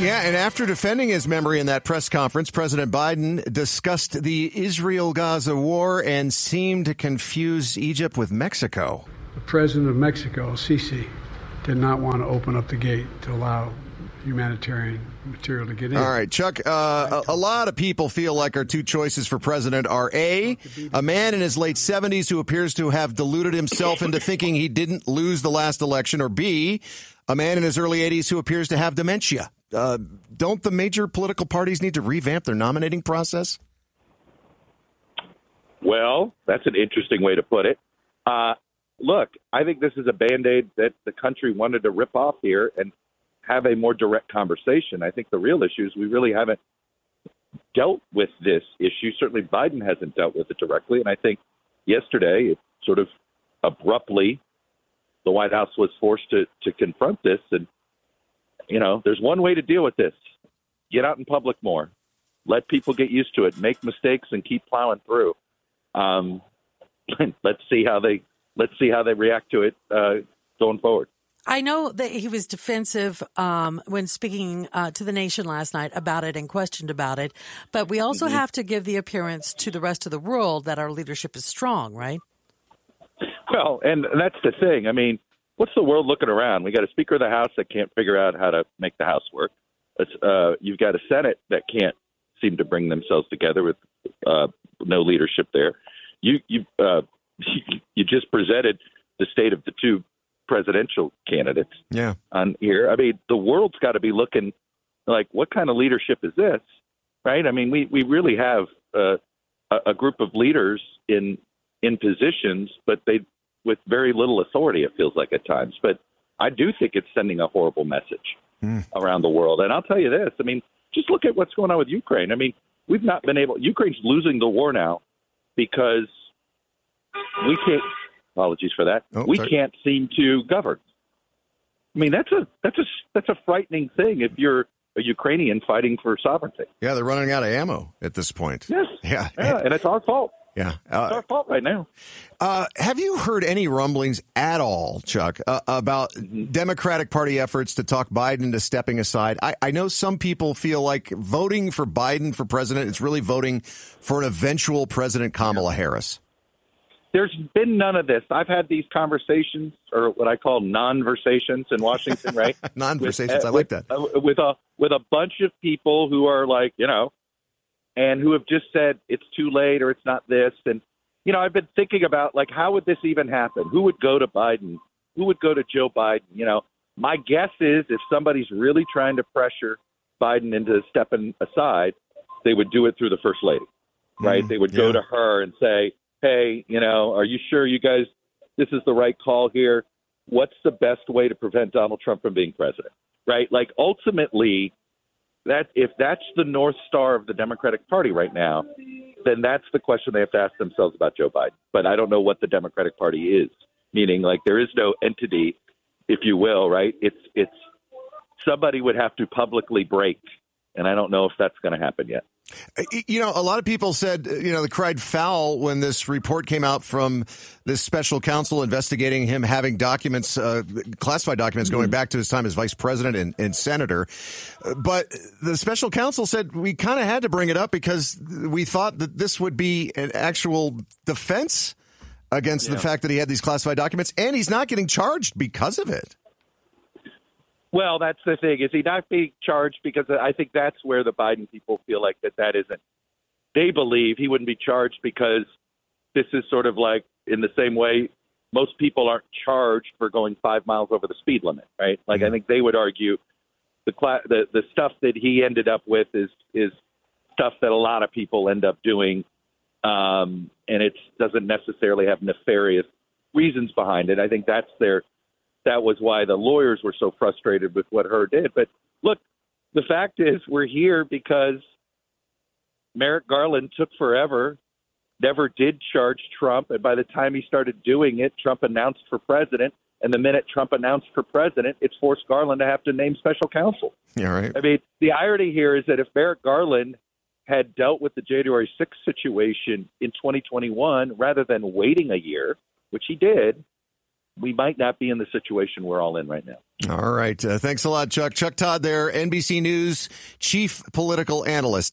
Yeah, and after defending his memory in that press conference, President Biden discussed the Israel Gaza war and seemed to confuse Egypt with Mexico. The president of Mexico, Sisi, did not want to open up the gate to allow humanitarian material to get in. All right, Chuck, uh, a, a, lot of people feel like our two choices for president are A, a man in his late 70s who appears to have deluded himself into thinking he didn't lose the last election, or B, a man in his early 80s who appears to have dementia. Uh, don't the major political parties need to revamp their nominating process? Well, that's an interesting way to put it. Uh, look, I think this is a band aid that the country wanted to rip off here and have a more direct conversation. I think the real issue is we really haven't dealt with this issue. Certainly, Biden hasn't dealt with it directly. And I think yesterday, it sort of abruptly, the White House was forced to, to confront this. And you know, there's one way to deal with this get out in public more, let people get used to it, make mistakes, and keep plowing through. Um, let's see how they let's see how they react to it uh, going forward. I know that he was defensive um, when speaking uh, to the nation last night about it and questioned about it, but we also mm-hmm. have to give the appearance to the rest of the world that our leadership is strong, right? Well, and that's the thing. I mean, what's the world looking around? We got a Speaker of the House that can't figure out how to make the House work. Uh, you've got a Senate that can't seem to bring themselves together with uh, no leadership there. You you uh, you just presented the state of the two presidential candidates. Yeah. On here, I mean, the world's got to be looking like, what kind of leadership is this? Right? I mean, we we really have uh, a, a group of leaders in in positions, but they with very little authority, it feels like at times. But I do think it's sending a horrible message mm. around the world. And I'll tell you this I mean, just look at what's going on with Ukraine. I mean, we've not been able, Ukraine's losing the war now because we can't, apologies for that, oh, we sorry. can't seem to govern. I mean, that's a, that's a, that's a frightening thing if you're, a Ukrainian fighting for sovereignty. Yeah, they're running out of ammo at this point. Yes. Yeah. yeah and it's our fault. Yeah, uh, it's our fault right now. Uh, have you heard any rumblings at all, Chuck, uh, about mm-hmm. Democratic Party efforts to talk Biden into stepping aside? I, I, know some people feel like voting for Biden for president is really voting for an eventual President Kamala Harris. There's been none of this. I've had these conversations, or what I call non-versations in Washington, right? non-versations. I like that. Uh, with a with a bunch of people who are like, you know, and who have just said it's too late or it's not this. And, you know, I've been thinking about, like, how would this even happen? Who would go to Biden? Who would go to Joe Biden? You know, my guess is if somebody's really trying to pressure Biden into stepping aside, they would do it through the first lady, right? Mm, they would go to her and say, hey, you know, are you sure you guys, this is the right call here? What's the best way to prevent Donald Trump from being president? Right? Like, ultimately, that if that's the north star of the Democratic Party right now, then that's the question they have to ask themselves about Joe Biden. But I don't know what the Democratic Party is, meaning like there is no entity, if you will, right? It's it's somebody would have to publicly break, and I don't know if that's going to happen yet. You know, a lot of people said, you know, they cried foul when this report came out from this special counsel investigating him having documents, uh, classified documents going mm-hmm. back to his time as vice president and, and senator. But the special counsel said we kind of had to bring it up because we thought that this would be an actual defense against yeah. the fact that he had these classified documents and he's not getting charged because of it. Well, that's the thing. Is he not being charged? Because I think that's where the Biden people feel like that that isn't. They believe he wouldn't be charged because this is sort of like in the same way most people aren't charged for going five miles over the speed limit, right? Like mm-hmm. I think they would argue the the the stuff that he ended up with is is stuff that a lot of people end up doing, um, and it doesn't necessarily have nefarious reasons behind it. I think that's their that was why the lawyers were so frustrated with what Hur did. But look, the fact is, we're here because Merrick Garland took forever, never did charge Trump, and by the time he started doing it, Trump announced for president. And the minute Trump announced for president, it forced Garland to have to name special counsel. Yeah, right. I mean, the irony here is that if Merrick Garland had dealt with the January 6th situation in 2021 rather than waiting a year, which he did, we might not be in the situation we're all in right now. All right. Uh, thanks a lot, Chuck. Chuck Todd there, NBC News chief political analyst.